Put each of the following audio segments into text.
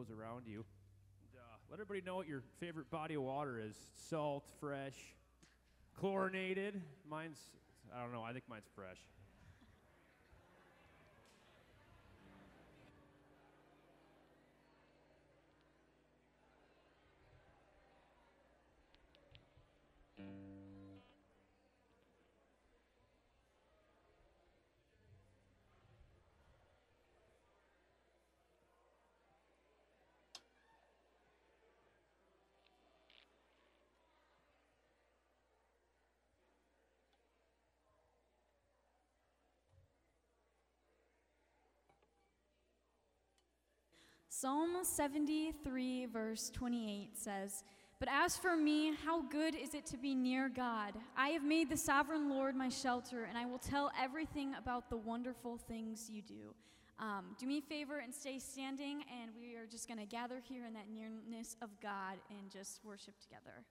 those around you. And, uh, let everybody know what your favorite body of water is salt, fresh, chlorinated. Mine's, I don't know, I think mine's fresh. Psalm 73, verse 28 says, But as for me, how good is it to be near God? I have made the sovereign Lord my shelter, and I will tell everything about the wonderful things you do. Um, do me a favor and stay standing, and we are just going to gather here in that nearness of God and just worship together.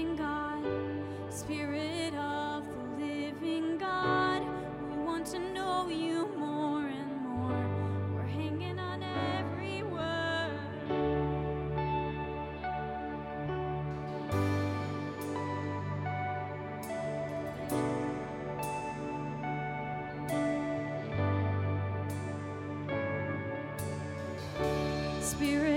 living God, Spirit of the living God, we want to know you more and more. We're hanging on every word. Spirit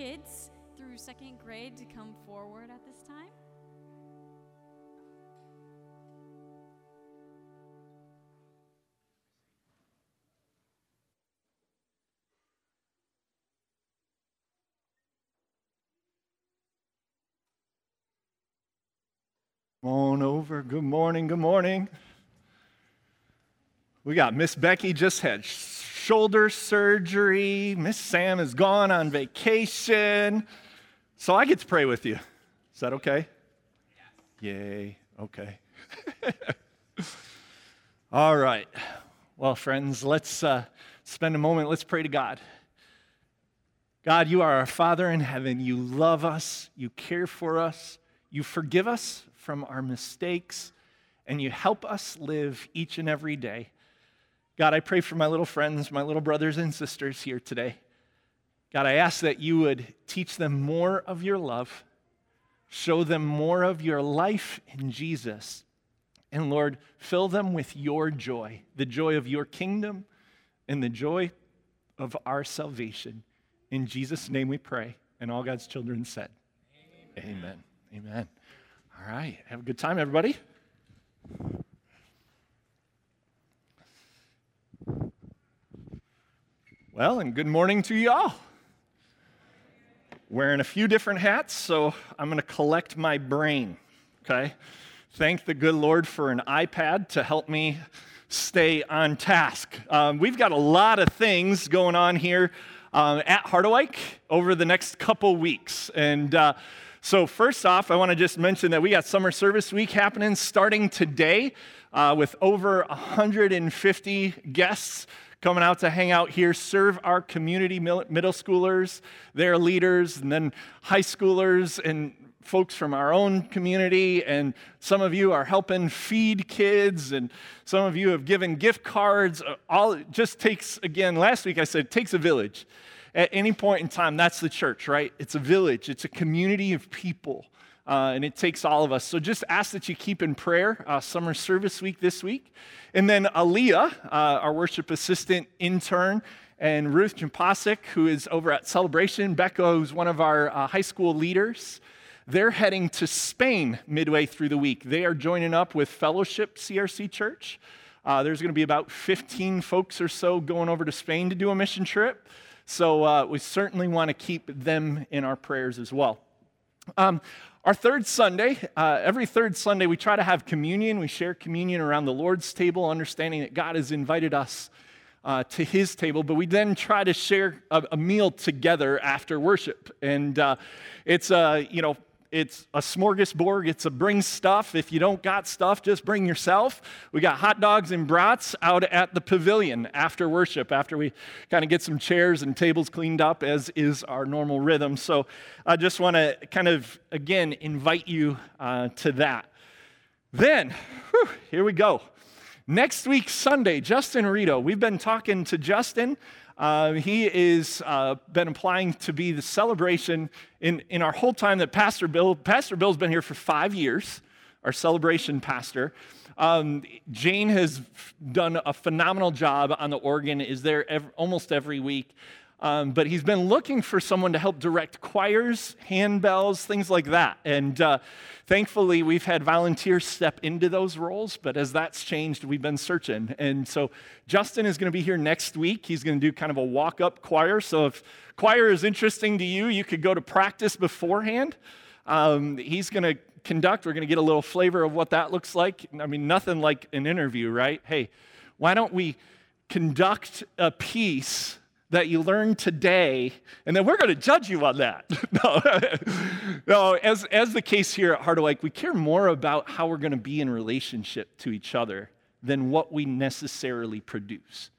kids through second grade to come forward at this time? Come on over. Good morning. Good morning. We got Miss Becky just had shoulder surgery. Miss Sam is gone on vacation. So I get to pray with you. Is that okay? Yes. Yay. Okay. All right. Well, friends, let's uh, spend a moment. Let's pray to God. God, you are our Father in heaven. You love us. You care for us. You forgive us from our mistakes, and you help us live each and every day. God, I pray for my little friends, my little brothers and sisters here today. God, I ask that you would teach them more of your love, show them more of your life in Jesus, and Lord, fill them with your joy, the joy of your kingdom and the joy of our salvation. In Jesus' name we pray. And all God's children said, Amen. Amen. Amen. All right. Have a good time, everybody. Well, and good morning to y'all. Wearing a few different hats, so I'm going to collect my brain, okay? Thank the good Lord for an iPad to help me stay on task. Um, we've got a lot of things going on here um, at Harderwyk over the next couple weeks. And uh, so, first off, I want to just mention that we got Summer Service Week happening starting today uh, with over 150 guests coming out to hang out here, serve our community middle schoolers, their leaders, and then high schoolers and folks from our own community. And some of you are helping feed kids, and some of you have given gift cards. Uh, all it just takes, again, last week I said, takes a village at any point in time, that's the church, right? It's a village, it's a community of people, uh, and it takes all of us. So just ask that you keep in prayer uh, summer service week this week. And then Aaliyah, uh, our worship assistant intern, and Ruth Jampasik, who is over at Celebration, Becca, who's one of our uh, high school leaders. They're heading to Spain midway through the week. They are joining up with Fellowship CRC Church. Uh, there's going to be about 15 folks or so going over to Spain to do a mission trip. So uh, we certainly want to keep them in our prayers as well. Um, our third Sunday, uh, every third Sunday, we try to have communion. We share communion around the Lord's table, understanding that God has invited us uh, to his table, but we then try to share a, a meal together after worship. And uh, it's, uh, you know, it's a smorgasbord. It's a bring stuff. If you don't got stuff, just bring yourself. We got hot dogs and brats out at the pavilion after worship, after we kind of get some chairs and tables cleaned up, as is our normal rhythm. So I just want to kind of, again, invite you uh, to that. Then, whew, here we go. Next week, Sunday, Justin Rito. We've been talking to Justin uh, he has uh, been applying to be the celebration in, in our whole time that Pastor Bill, Pastor Bill's been here for five years, our celebration pastor. Um, Jane has done a phenomenal job on the organ, is there almost every week. Um, but he's been looking for someone to help direct choirs, handbells, things like that. And uh, thankfully, we've had volunteers step into those roles. But as that's changed, we've been searching. And so Justin is going to be here next week. He's going to do kind of a walk up choir. So if choir is interesting to you, you could go to practice beforehand. Um, he's going to conduct. We're going to get a little flavor of what that looks like. I mean, nothing like an interview, right? Hey, why don't we conduct a piece? That you learned today, and then we're going to judge you on that. no, no as, as the case here at Heart Harderwyk, we care more about how we're going to be in relationship to each other than what we necessarily produce.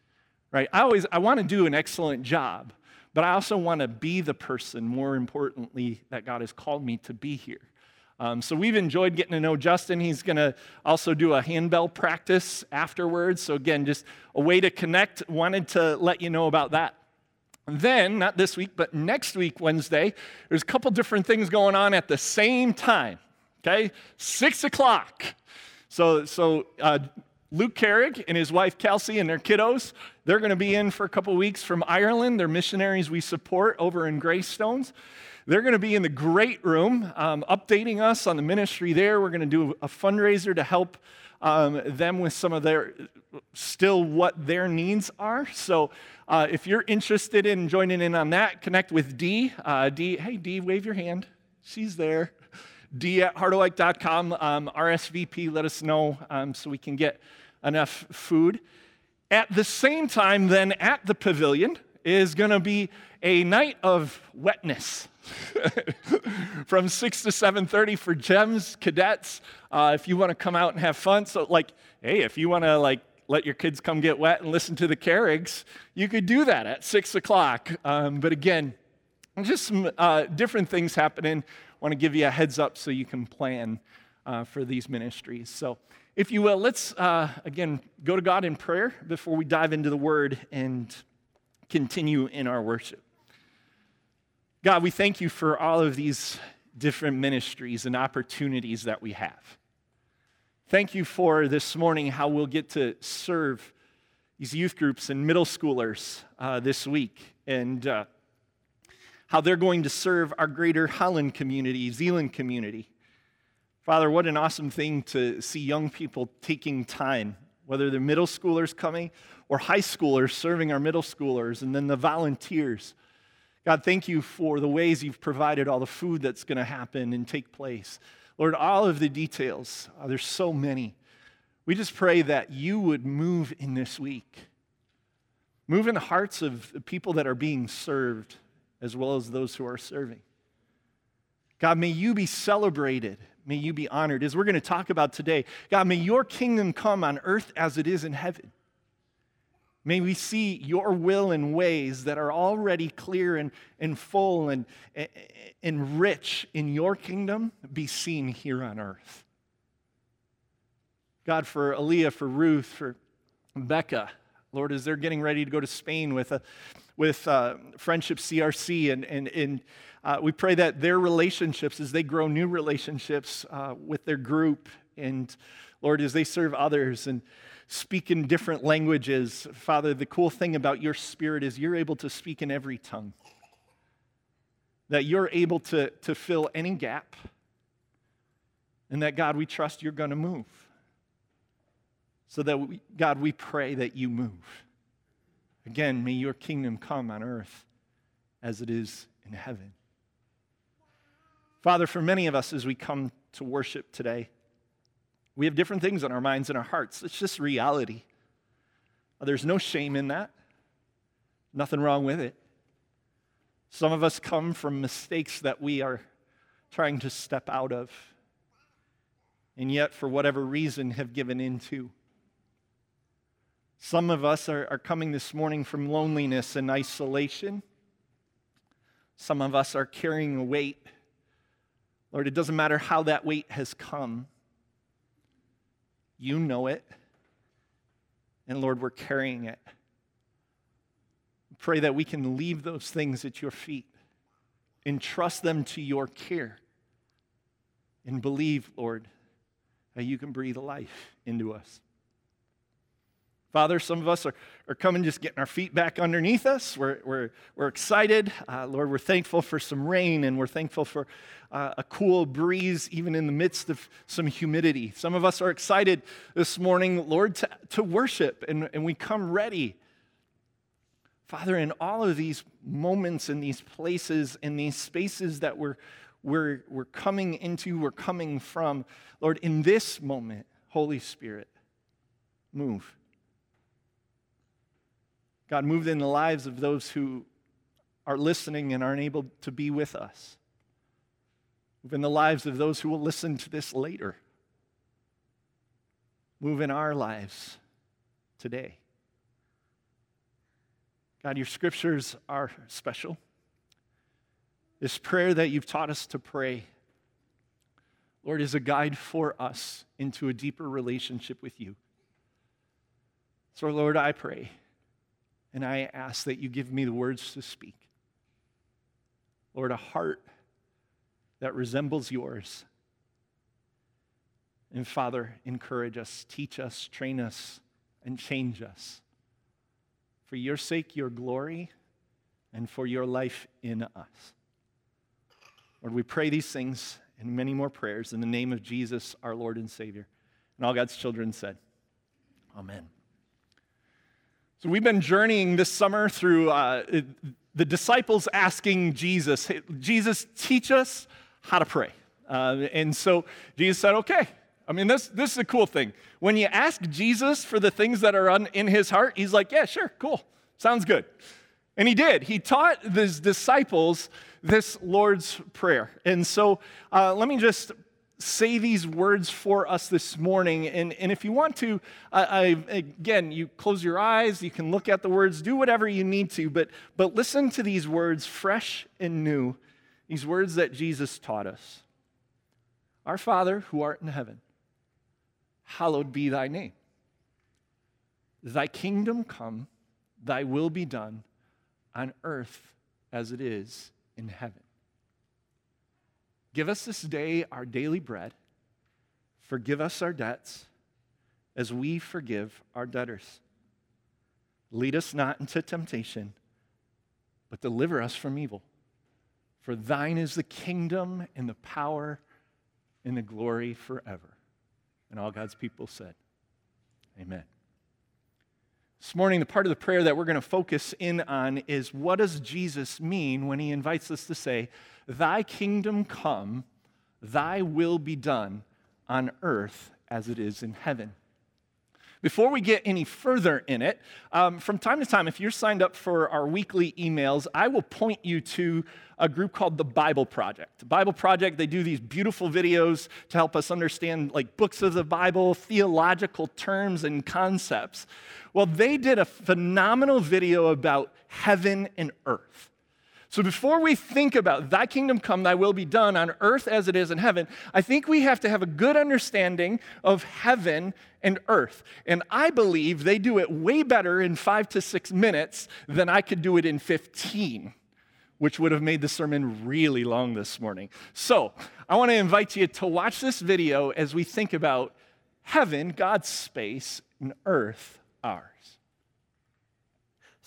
Right? I always I want to do an excellent job, but I also want to be the person, more importantly, that God has called me to be here. Um, so we've enjoyed getting to know Justin. He's going to also do a handbell practice afterwards. So again, just a way to connect. Wanted to let you know about that. Then, not this week, but next week, Wednesday, there's a couple different things going on at the same time. Okay? Six o'clock. So, so uh, Luke Carrick and his wife Kelsey and their kiddos, they're going to be in for a couple weeks from Ireland. They're missionaries we support over in Greystones. They're going to be in the great room um, updating us on the ministry there. We're going to do a fundraiser to help um, them with some of their, still what their needs are. So uh, if you're interested in joining in on that, connect with Dee. Uh, hey, Dee, wave your hand. She's there. d at harderwyk.com. Um, RSVP, let us know um, so we can get enough food. At the same time, then, at the pavilion is going to be a night of wetness. from 6 to 7.30 for gems cadets uh, if you want to come out and have fun so like hey if you want to like let your kids come get wet and listen to the Carrigs, you could do that at 6 o'clock. Um, but again, just some uh, different things happening. want to give you a heads up so you can plan uh, for these ministries. So, if you will, let's uh, again go to God in prayer before we dive into the Word and continue in our worship. God, we thank you for all of these different ministries and opportunities that we have. Thank you for this morning how we'll get to serve these youth groups and middle schoolers uh, this week and uh, how they're going to serve our greater Holland community, Zeeland community. Father, what an awesome thing to see young people taking time, whether they're middle schoolers coming or high schoolers serving our middle schoolers, and then the volunteers. God, thank you for the ways you've provided all the food that's going to happen and take place. Lord, all of the details, uh, there's so many. We just pray that you would move in this week. Move in the hearts of the people that are being served as well as those who are serving. God, may you be celebrated. May you be honored. As we're going to talk about today, God, may your kingdom come on earth as it is in heaven. May we see your will in ways that are already clear and, and full and, and rich in your kingdom be seen here on earth. God, for Aaliyah, for Ruth, for Becca, Lord, as they're getting ready to go to Spain with, a, with uh, Friendship CRC, and, and, and uh, we pray that their relationships, as they grow new relationships uh, with their group, and Lord, as they serve others, and speak in different languages. Father, the cool thing about your spirit is you're able to speak in every tongue, that you're able to, to fill any gap, and that, God, we trust you're going to move. So that, we, God, we pray that you move. Again, may your kingdom come on earth as it is in heaven. Father, for many of us as we come to worship today, we have different things on our minds and our hearts. It's just reality. There's no shame in that, nothing wrong with it. Some of us come from mistakes that we are trying to step out of, and yet, for whatever reason, have given into. Some of us are, are coming this morning from loneliness and isolation. Some of us are carrying a weight. Lord, it doesn't matter how that weight has come. You know it. And Lord, we're carrying it. Pray that we can leave those things at your feet, entrust them to your care, and believe, Lord, that you can breathe life into us. Father, some of us are, are coming, just getting our feet back underneath us. We're, we're, we're excited. Uh, Lord, we're thankful for some rain and we're thankful for uh, a cool breeze, even in the midst of some humidity. Some of us are excited this morning, Lord, to, to worship, and, and we come ready. Father, in all of these moments, in these places, in these spaces that we're, we're, we're coming into, we're coming from, Lord, in this moment, Holy Spirit, move. God, move in the lives of those who are listening and aren't able to be with us. Move in the lives of those who will listen to this later. Move in our lives today. God, your scriptures are special. This prayer that you've taught us to pray, Lord, is a guide for us into a deeper relationship with you. So, Lord, I pray and I ask that you give me the words to speak. Lord, a heart that resembles yours. And Father, encourage us, teach us, train us, and change us. For your sake, your glory, and for your life in us. Lord, we pray these things and many more prayers in the name of Jesus, our Lord and Savior. And all God's children said, Amen. So, we've been journeying this summer through uh, the disciples asking Jesus, hey, Jesus, teach us how to pray. Uh, and so Jesus said, okay. I mean, this, this is a cool thing. When you ask Jesus for the things that are on, in his heart, he's like, yeah, sure, cool, sounds good. And he did. He taught his disciples this Lord's Prayer. And so uh, let me just say these words for us this morning. And, and if you want to, uh, I, again, you close your eyes, you can look at the words, do whatever you need to, but, but listen to these words fresh and new, these words that Jesus taught us. Our Father who art in heaven, hallowed be thy name. Thy kingdom come, thy will be done on earth as it is in heaven. Give us this day our daily bread. Forgive us our debts as we forgive our debtors. Lead us not into temptation, but deliver us from evil. For thine is the kingdom and the power and the glory forever. And all God's people said, Amen. This morning, the part of the prayer that we're going to focus in on is what does Jesus mean when he invites us to say, Thy kingdom come, thy will be done on earth as it is in heaven? Before we get any further in it, um, from time to time, if you're signed up for our weekly emails, I will point you to a group called the Bible Project. The Bible Project, they do these beautiful videos to help us understand like books of the Bible, theological terms and concepts. Well, they did a phenomenal video about heaven and earth. So before we think about thy kingdom come, thy will be done on earth as it is in heaven, I think we have to have a good understanding of heaven and earth. And I believe they do it way better in five to six minutes than I could do it in 15 which would have made the sermon really long this morning. So, I want to invite you to watch this video as we think about heaven, God's space, and earth, ours.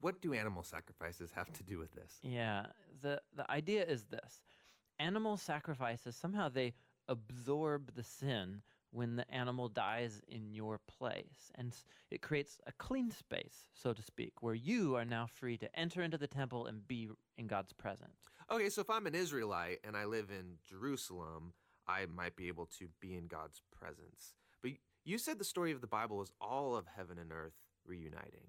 what do animal sacrifices have to do with this? Yeah, the, the idea is this animal sacrifices somehow they absorb the sin when the animal dies in your place. And s- it creates a clean space, so to speak, where you are now free to enter into the temple and be in God's presence. Okay, so if I'm an Israelite and I live in Jerusalem, I might be able to be in God's presence. But you said the story of the Bible is all of heaven and earth reuniting.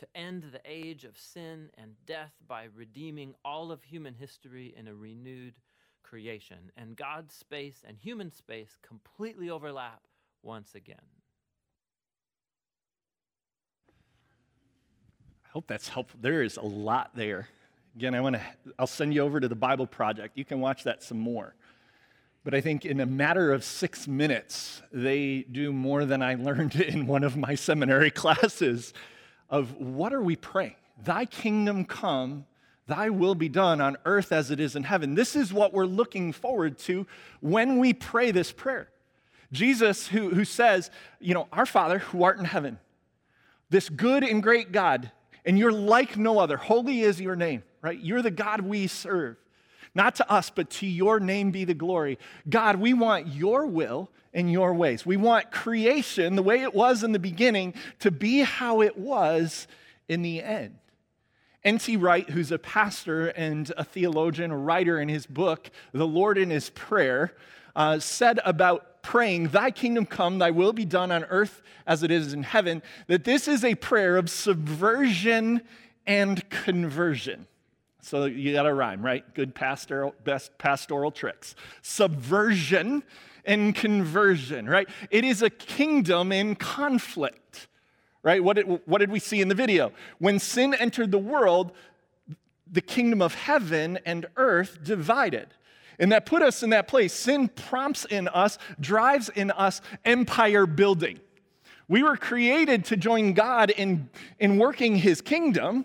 to end the age of sin and death by redeeming all of human history in a renewed creation. And God's space and human space completely overlap once again. I hope that's helpful. There is a lot there. Again, I want to I'll send you over to the Bible Project. You can watch that some more. But I think in a matter of 6 minutes, they do more than I learned in one of my seminary classes of what are we praying? Thy kingdom come, thy will be done on earth as it is in heaven. This is what we're looking forward to when we pray this prayer. Jesus, who, who says, you know, our Father who art in heaven, this good and great God, and you're like no other. Holy is your name, right? You're the God we serve. Not to us, but to your name be the glory. God, we want your will and your ways. We want creation, the way it was in the beginning, to be how it was in the end. N.T. Wright, who's a pastor and a theologian, a writer in his book, The Lord and His Prayer, uh, said about praying, Thy kingdom come, Thy will be done on earth as it is in heaven, that this is a prayer of subversion and conversion. So you got to rhyme, right? Good pastoral, best pastoral tricks. Subversion and conversion, right? It is a kingdom in conflict, right? What did, what did we see in the video? When sin entered the world, the kingdom of heaven and earth divided. And that put us in that place. Sin prompts in us, drives in us empire building. We were created to join God in, in working his kingdom,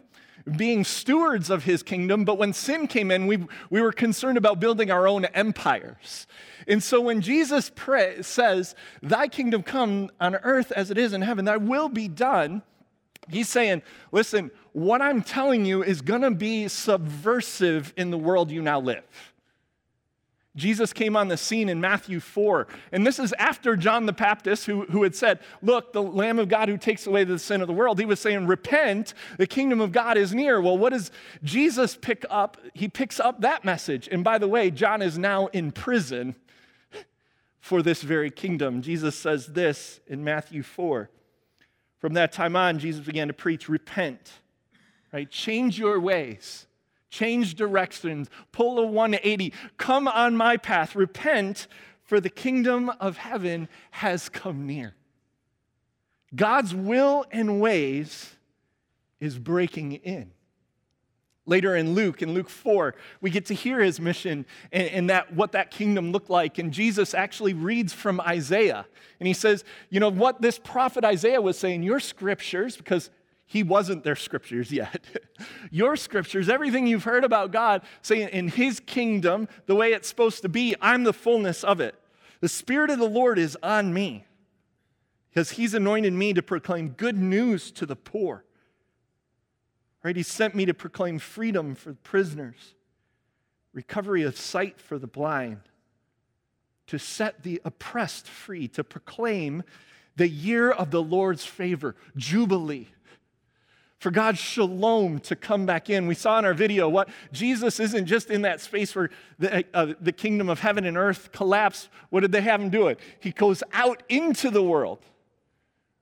being stewards of his kingdom, but when sin came in, we, we were concerned about building our own empires. And so when Jesus pray, says, Thy kingdom come on earth as it is in heaven, thy will be done, he's saying, Listen, what I'm telling you is gonna be subversive in the world you now live. Jesus came on the scene in Matthew 4. And this is after John the Baptist, who, who had said, Look, the Lamb of God who takes away the sin of the world. He was saying, Repent, the kingdom of God is near. Well, what does Jesus pick up? He picks up that message. And by the way, John is now in prison for this very kingdom. Jesus says this in Matthew 4. From that time on, Jesus began to preach, Repent, right? Change your ways change directions, pull a 180, come on my path, repent, for the kingdom of heaven has come near. God's will and ways is breaking in. Later in Luke, in Luke 4, we get to hear his mission and, and, that what that kingdom looked like. And Jesus actually reads from Isaiah. And he says, you know, what this prophet Isaiah was saying, your scriptures, because he wasn't their scriptures yet. Your scriptures, everything you've heard about God, saying in His kingdom, the way it's supposed to be, I'm the fullness of it. The Spirit of the Lord is on me because He's anointed me to proclaim good news to the poor. Right? He sent me to proclaim freedom for prisoners, recovery of sight for the blind, to set the oppressed free, to proclaim the year of the Lord's favor, Jubilee for God's shalom to come back in. We saw in our video what Jesus isn't just in that space where the, uh, the kingdom of heaven and earth collapse. What did they have him do it? He goes out into the world,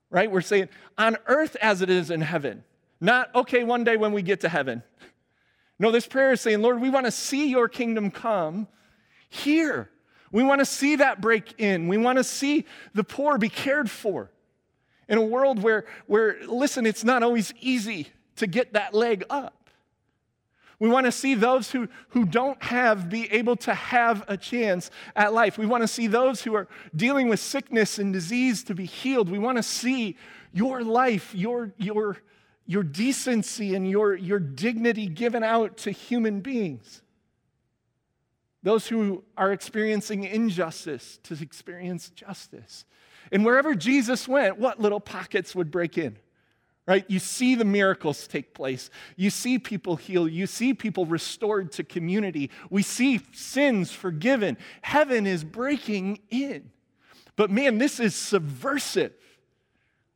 right? We're saying on earth as it is in heaven. Not, okay, one day when we get to heaven. No, this prayer is saying, Lord, we want to see your kingdom come here. We want to see that break in. We want to see the poor be cared for. In a world where, where, listen, it's not always easy to get that leg up. We want to see those who, who don't have be able to have a chance at life. We want to see those who are dealing with sickness and disease to be healed. We want to see your life, your, your, your decency, and your, your dignity given out to human beings. Those who are experiencing injustice to experience justice. And wherever Jesus went, what little pockets would break in? Right? You see the miracles take place. You see people heal. You see people restored to community. We see sins forgiven. Heaven is breaking in. But man, this is subversive.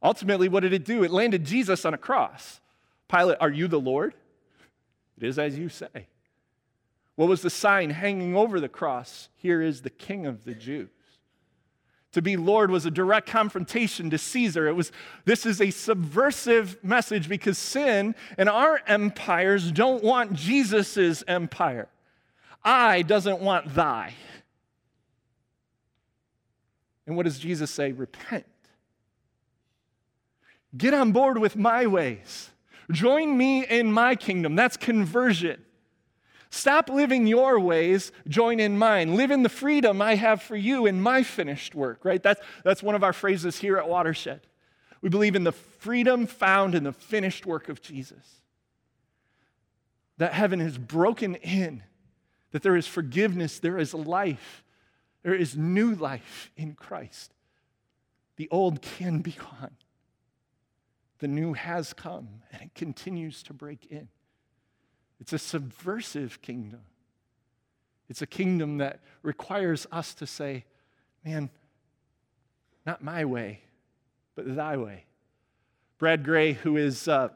Ultimately, what did it do? It landed Jesus on a cross. Pilate, are you the Lord? It is as you say. What was the sign hanging over the cross? Here is the King of the Jews. To be Lord was a direct confrontation to Caesar. It was this is a subversive message because sin and our empires don't want Jesus' empire. I doesn't want thy. And what does Jesus say? Repent. Get on board with my ways. Join me in my kingdom. That's conversion. Stop living your ways, join in mine. Live in the freedom I have for you in my finished work, right? That's, that's one of our phrases here at Watershed. We believe in the freedom found in the finished work of Jesus. That heaven is broken in, that there is forgiveness, there is life, there is new life in Christ. The old can be gone, the new has come, and it continues to break in. It's a subversive kingdom. It's a kingdom that requires us to say, man, not my way, but thy way. Brad Gray, who is uh,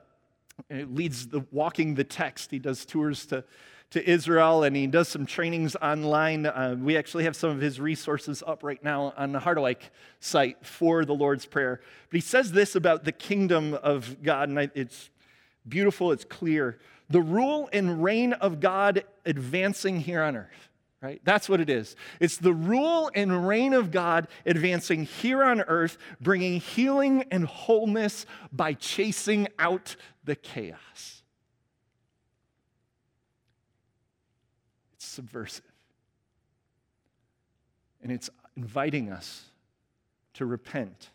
leads the walking the text, he does tours to, to Israel and he does some trainings online. Uh, we actually have some of his resources up right now on the Harderwyk site for the Lord's Prayer. But he says this about the kingdom of God, and it's beautiful, it's clear the rule and reign of God advancing here on earth, right? That's what it is. It's the rule and reign of God advancing here on earth, bringing healing and wholeness by chasing out the chaos. It's subversive. And it's inviting us to repent,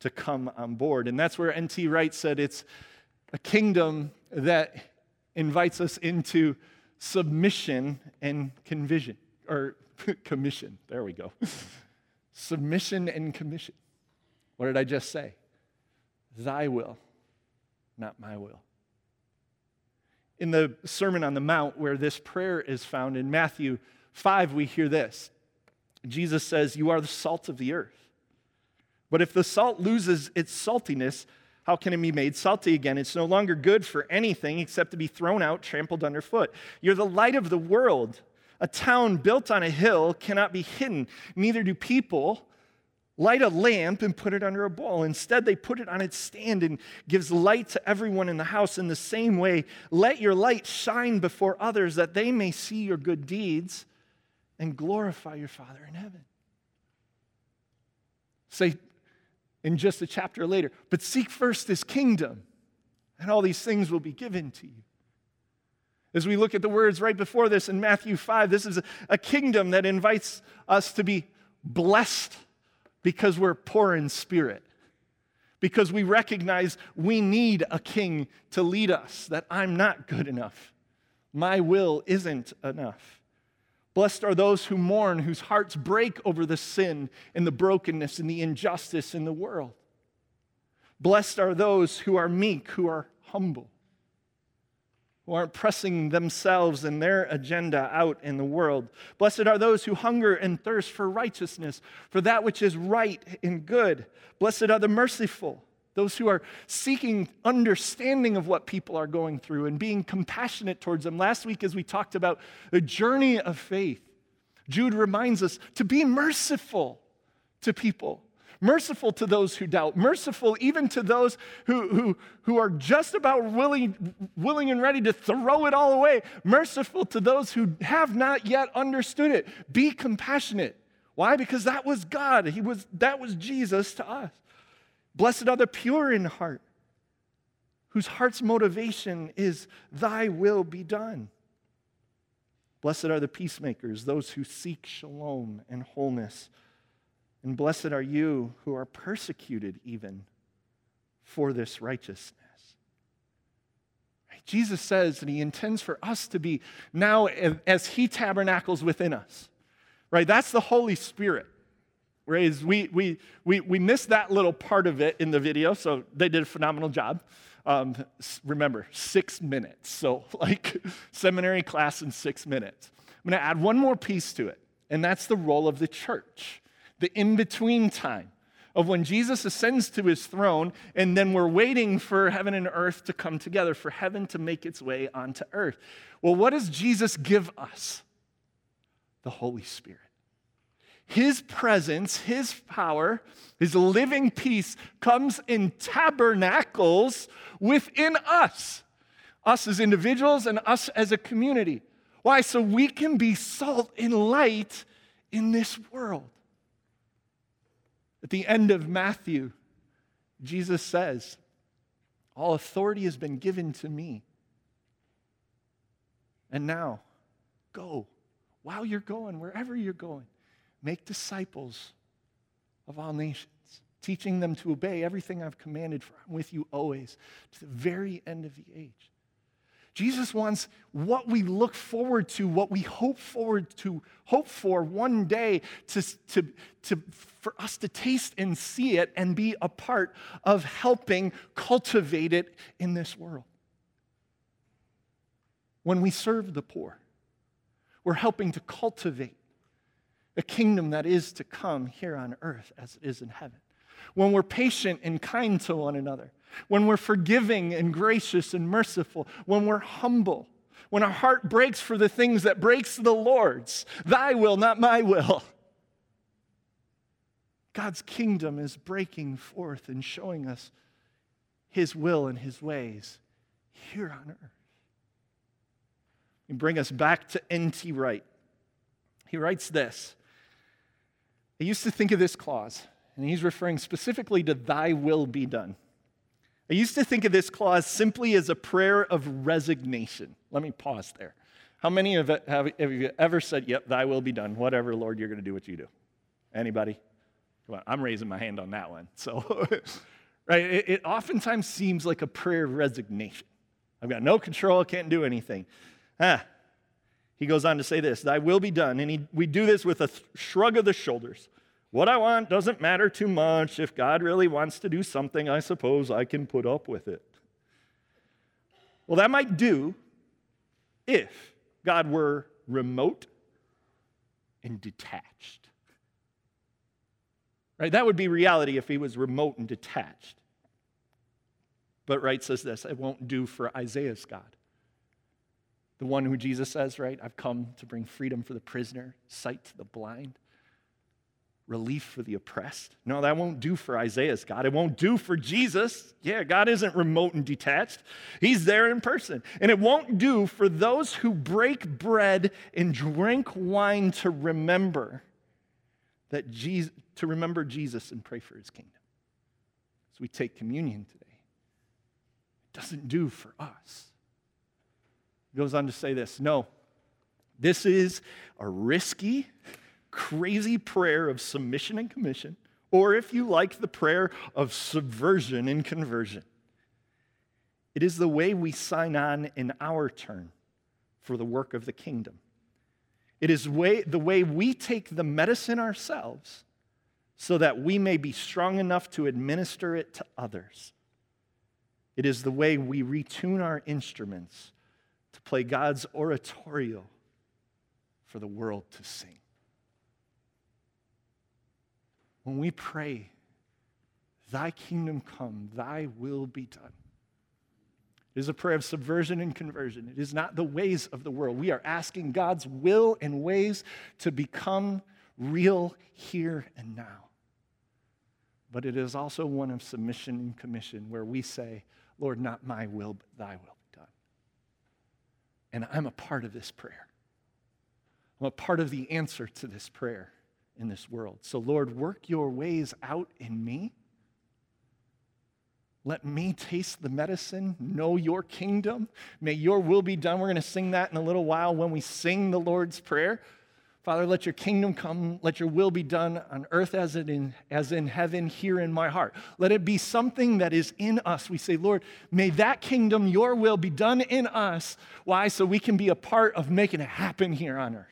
to come on board. And that's where N.T. Wright said it's a kingdom that invites us into submission and convision, or commission. There we go. submission and commission. What did I just say? Thy will, not my will. In the Sermon on the Mount, where this prayer is found in Matthew 5, we hear this Jesus says, You are the salt of the earth. But if the salt loses its saltiness, how can it be made salty again? It's no longer good for anything except to be thrown out, trampled underfoot. You're the light of the world. A town built on a hill cannot be hidden. Neither do people light a lamp and put it under a bowl. Instead, they put it on its stand and gives light to everyone in the house. In the same way, let your light shine before others that they may see your good deeds and glorify your Father in heaven. Say in just a chapter later, but seek first his kingdom, and all these things will be given to you. As we look at the words right before this in Matthew 5, this is a, a kingdom that invites us to be blessed because we're poor in spirit, because we recognize we need a king to lead us, that I'm not good enough. My will isn't enough. Blessed are those who mourn, whose hearts break over the sin and the brokenness and the injustice in the world. Blessed are those who are meek, who are humble, who aren't pressing themselves and their agenda out in the world. Blessed are those who hunger and thirst for righteousness, for that which is right and good. Blessed are the merciful those who are seeking understanding of what people are going through and being compassionate towards them. Last week, as we talked about the journey of faith, Jude reminds us to be merciful to people, merciful to those who doubt, merciful even to those who, who, who are just about willing, willing and ready to throw it all away, merciful to those who have not yet understood it. Be compassionate. Why? Because that was God. He was, that was Jesus to us. Blessed are the pure in heart, whose heart's motivation is, Thy will be done. Blessed are the peacemakers, those who seek shalom and wholeness. And blessed are you who are persecuted even for this righteousness. Jesus says that he intends for us to be now as he tabernacles within us. Right? That's the Holy Spirit. Raised, we, we, we, we missed that little part of it in the video, so they did a phenomenal job. Um, remember, six minutes. So, like, seminary class in six minutes. I'm going to add one more piece to it, and that's the role of the church, the in between time of when Jesus ascends to his throne, and then we're waiting for heaven and earth to come together, for heaven to make its way onto earth. Well, what does Jesus give us? The Holy Spirit. His presence, His power, His living peace comes in tabernacles within us, us as individuals and us as a community. Why? So we can be salt and light in this world. At the end of Matthew, Jesus says, All authority has been given to me. And now, go. While you're going, wherever you're going, Make disciples of all nations, teaching them to obey everything I've commanded, for I'm with you always to the very end of the age. Jesus wants what we look forward to, what we hope forward to, hope for one day to, to, to, for us to taste and see it and be a part of helping cultivate it in this world. When we serve the poor, we're helping to cultivate a kingdom that is to come here on earth as it is in heaven. When we're patient and kind to one another, when we're forgiving and gracious and merciful, when we're humble, when our heart breaks for the things that breaks the Lord's, thy will, not my will. God's kingdom is breaking forth and showing us his will and his ways here on earth. And bring us back to N.T. Wright. He writes this I used to think of this clause, and he's referring specifically to thy will be done. I used to think of this clause simply as a prayer of resignation. Let me pause there. How many of have, have you ever said, Yep, thy will be done, whatever, Lord, you're going to do what you do? Anybody? Come on, I'm raising my hand on that one. So, right, it, it oftentimes seems like a prayer of resignation. I've got no control, I can't do anything. Ah, he goes on to say this Thy will be done. And he, we do this with a shrug of the shoulders. What I want doesn't matter too much. If God really wants to do something, I suppose I can put up with it. Well, that might do if God were remote and detached. Right? That would be reality if he was remote and detached. But Wright says this it won't do for Isaiah's God. The one who Jesus says, right, I've come to bring freedom for the prisoner, sight to the blind, relief for the oppressed. No, that won't do for Isaiah's God. It won't do for Jesus. Yeah, God isn't remote and detached, He's there in person. And it won't do for those who break bread and drink wine to remember that Jesus, to remember Jesus and pray for his kingdom. As we take communion today, it doesn't do for us. He goes on to say this no, this is a risky, crazy prayer of submission and commission, or if you like, the prayer of subversion and conversion. It is the way we sign on in our turn for the work of the kingdom. It is way, the way we take the medicine ourselves so that we may be strong enough to administer it to others. It is the way we retune our instruments to play God's oratorio for the world to sing. When we pray, Thy kingdom come, Thy will be done. It is a prayer of subversion and conversion. It is not the ways of the world. We are asking God's will and ways to become real here and now. But it is also one of submission and commission where we say, Lord, not my will, but thy will. And I'm a part of this prayer. I'm a part of the answer to this prayer in this world. So, Lord, work your ways out in me let me taste the medicine, know your kingdom. May your will be done. We're going to sing that in a little while when we sing the Lord's Prayer. Father, let your kingdom come. Let your will be done on earth as, it in, as in heaven, here in my heart. Let it be something that is in us. We say, Lord, may that kingdom, your will, be done in us. Why? So we can be a part of making it happen here on earth.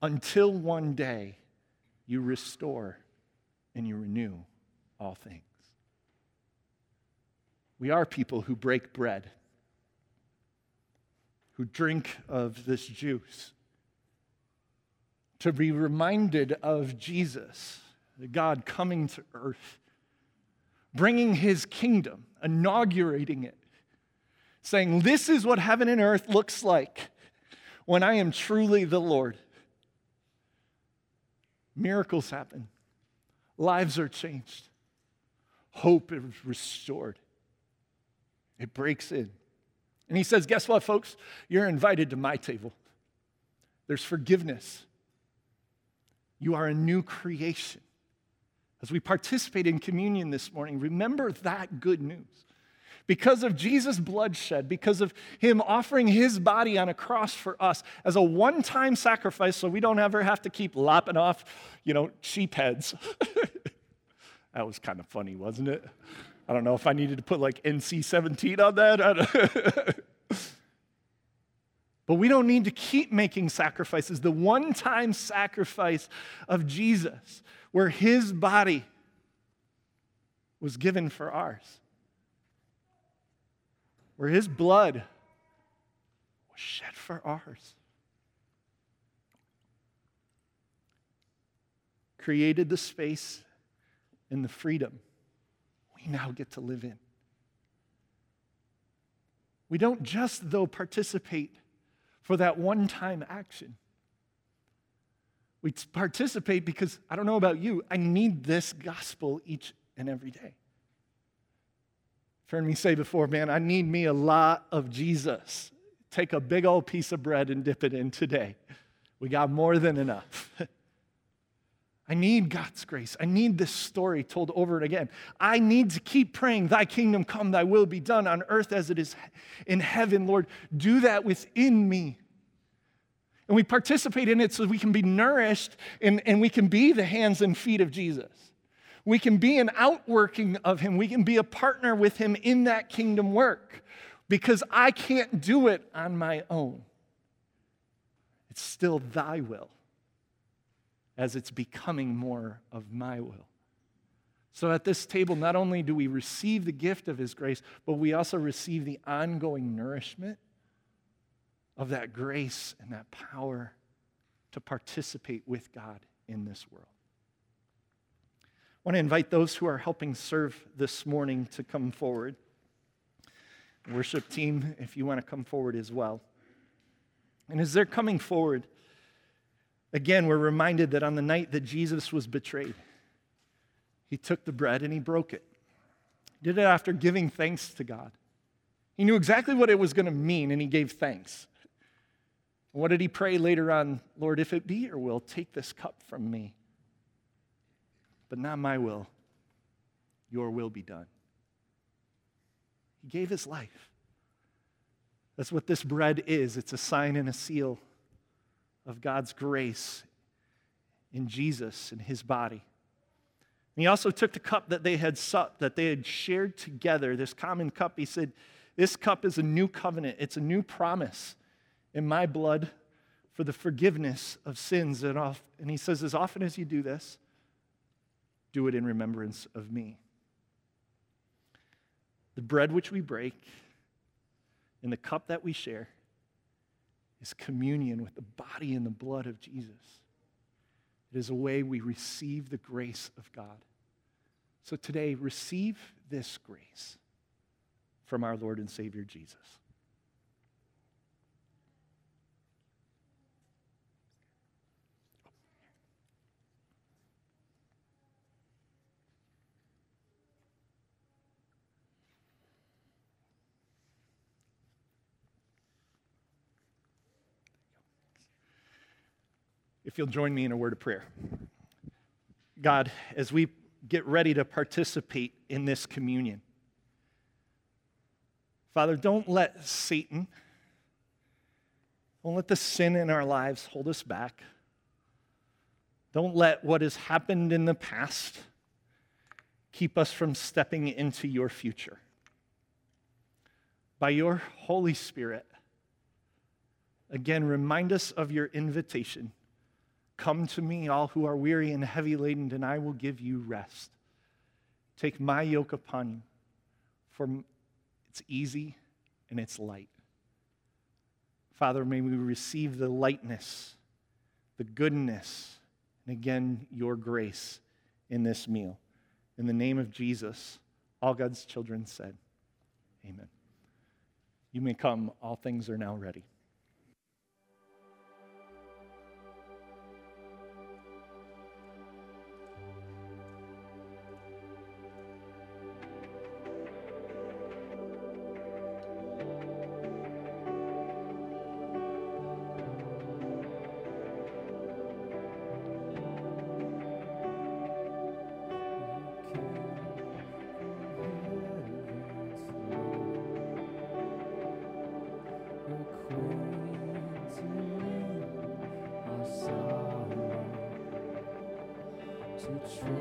Until one day you restore and you renew all things. We are people who break bread, who drink of this juice, to be reminded of Jesus, the God coming to earth, bringing his kingdom, inaugurating it, saying, This is what heaven and earth looks like when I am truly the Lord. Miracles happen, lives are changed, hope is restored. It breaks in. And he says, Guess what, folks? You're invited to my table. There's forgiveness. You are a new creation. As we participate in communion this morning, remember that good news. Because of Jesus' bloodshed, because of him offering his body on a cross for us as a one time sacrifice, so we don't ever have to keep lopping off, you know, sheep heads. that was kind of funny, wasn't it? I don't know if I needed to put like NC 17 on that. but we don't need to keep making sacrifices. The one time sacrifice of Jesus, where his body was given for ours, where his blood was shed for ours, created the space and the freedom we now get to live in. We don't just, though, participate for that one time action. We participate because I don't know about you, I need this gospel each and every day. You've heard me say before, man, I need me a lot of Jesus. Take a big old piece of bread and dip it in today. We got more than enough. I need God's grace. I need this story told over and again. I need to keep praying, Thy kingdom come, Thy will be done on earth as it is in heaven. Lord, do that within me. And we participate in it so we can be nourished and, and we can be the hands and feet of Jesus. We can be an outworking of Him. We can be a partner with Him in that kingdom work because I can't do it on my own. It's still Thy will as it's becoming more of my will. So at this table, not only do we receive the gift of His grace, but we also receive the ongoing nourishment of that grace and that power to participate with God in this world. I want to invite those who are helping serve this morning to come forward. Worship team, if you want to come forward as well. And as they're coming forward, again, we're reminded that on the night that Jesus was betrayed, he took the bread and he broke it. He did it after giving thanks to God. He knew exactly what it was going to mean and he gave thanks. What did he pray later on? Lord, if it be your will, take this cup from me. But not my will, your will be done. He gave his life. That's what this bread is it's a sign and a seal of God's grace in Jesus and his body. And he also took the cup that they had supped, that they had shared together, this common cup. He said, This cup is a new covenant, it's a new promise in my blood for the forgiveness of sins. And, off, and he says, As often as you do this, do it in remembrance of me. The bread which we break and the cup that we share is communion with the body and the blood of Jesus. It is a way we receive the grace of God. So today, receive this grace from our Lord and Savior Jesus. If you'll join me in a word of prayer. God, as we get ready to participate in this communion, Father, don't let Satan, don't let the sin in our lives hold us back. Don't let what has happened in the past keep us from stepping into your future. By your Holy Spirit, again, remind us of your invitation Come to me, all who are weary and heavy laden, and I will give you rest. Take my yoke upon you, for it's easy and it's light. Father, may we receive the lightness, the goodness, and again, your grace in this meal. In the name of Jesus, all God's children said, Amen. You may come, all things are now ready. Him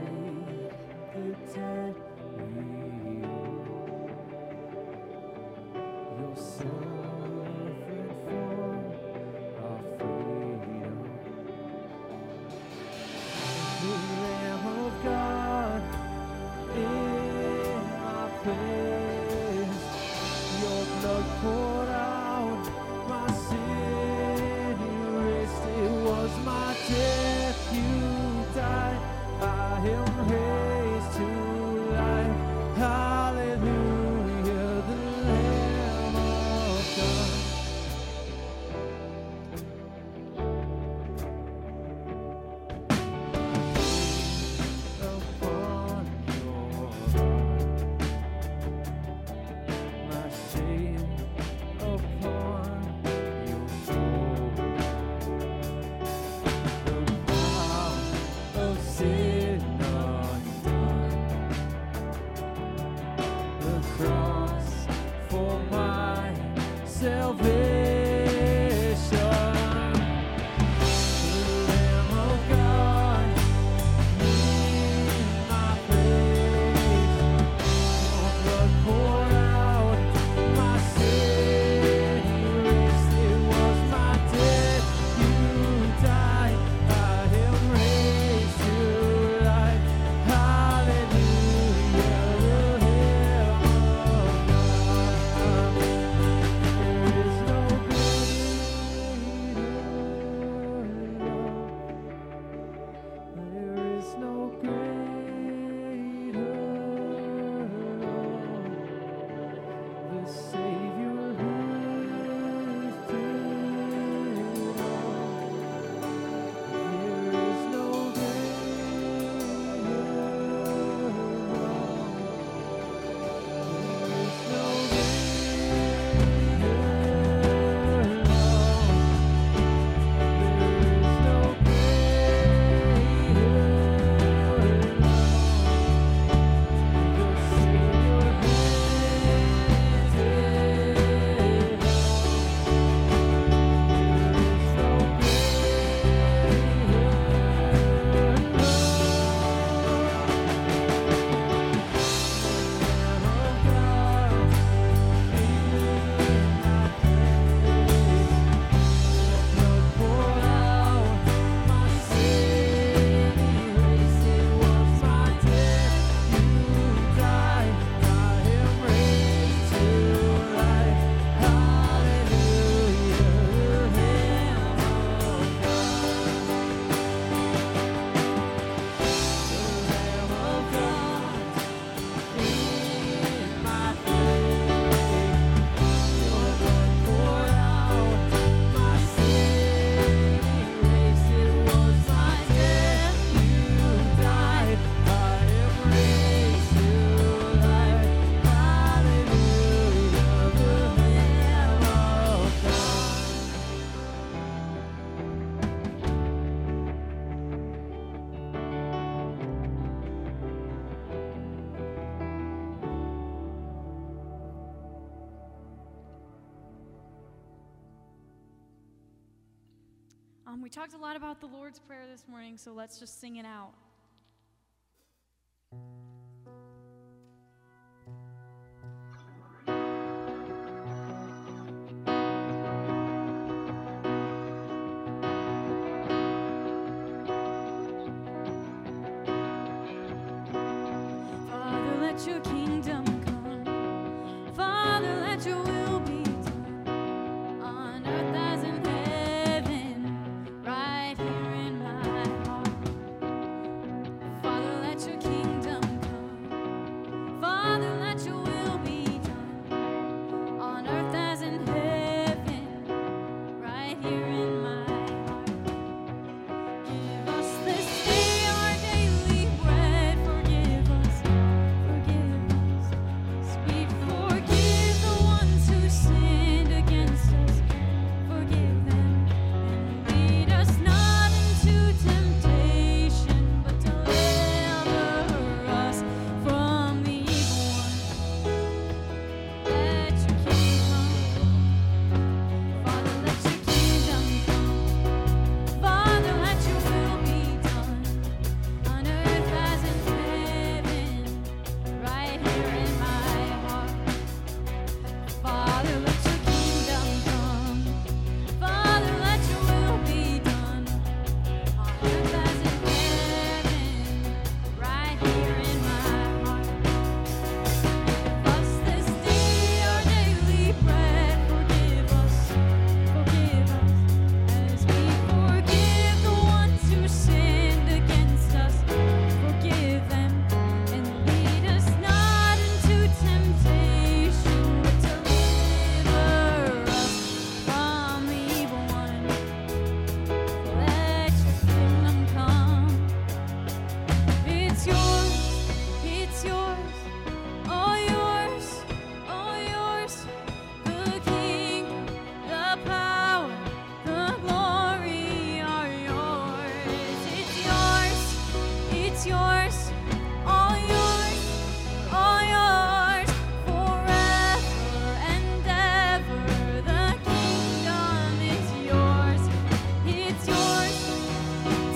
talked a lot about the Lord's Prayer this morning, so let's just sing it out.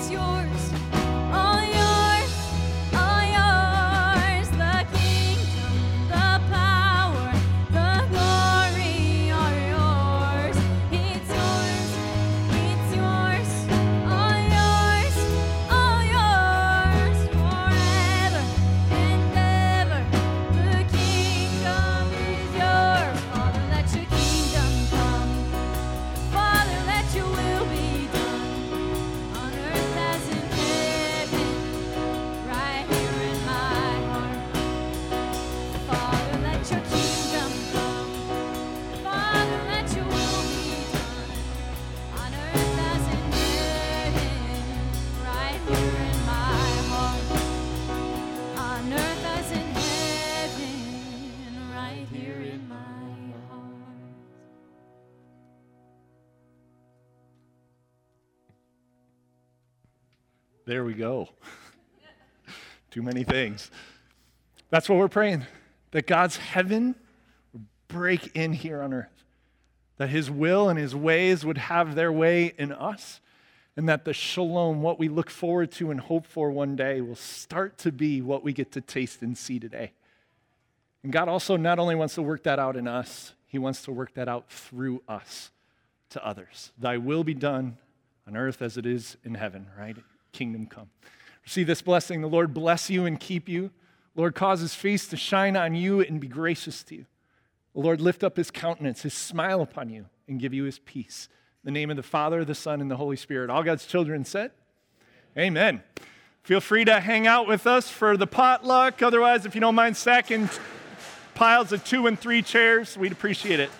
It's yours, we go. Too many things. That's what we're praying that God's heaven would break in here on earth, that his will and his ways would have their way in us, and that the shalom, what we look forward to and hope for one day, will start to be what we get to taste and see today. And God also not only wants to work that out in us, he wants to work that out through us to others. Thy will be done on earth as it is in heaven, right? Kingdom come. Receive this blessing. The Lord bless you and keep you. Lord, cause his face to shine on you and be gracious to you. The Lord lift up his countenance, his smile upon you, and give you his peace. In the name of the Father, the Son, and the Holy Spirit. All God's children said, Amen. Feel free to hang out with us for the potluck. Otherwise, if you don't mind stacking piles of two and three chairs, we'd appreciate it.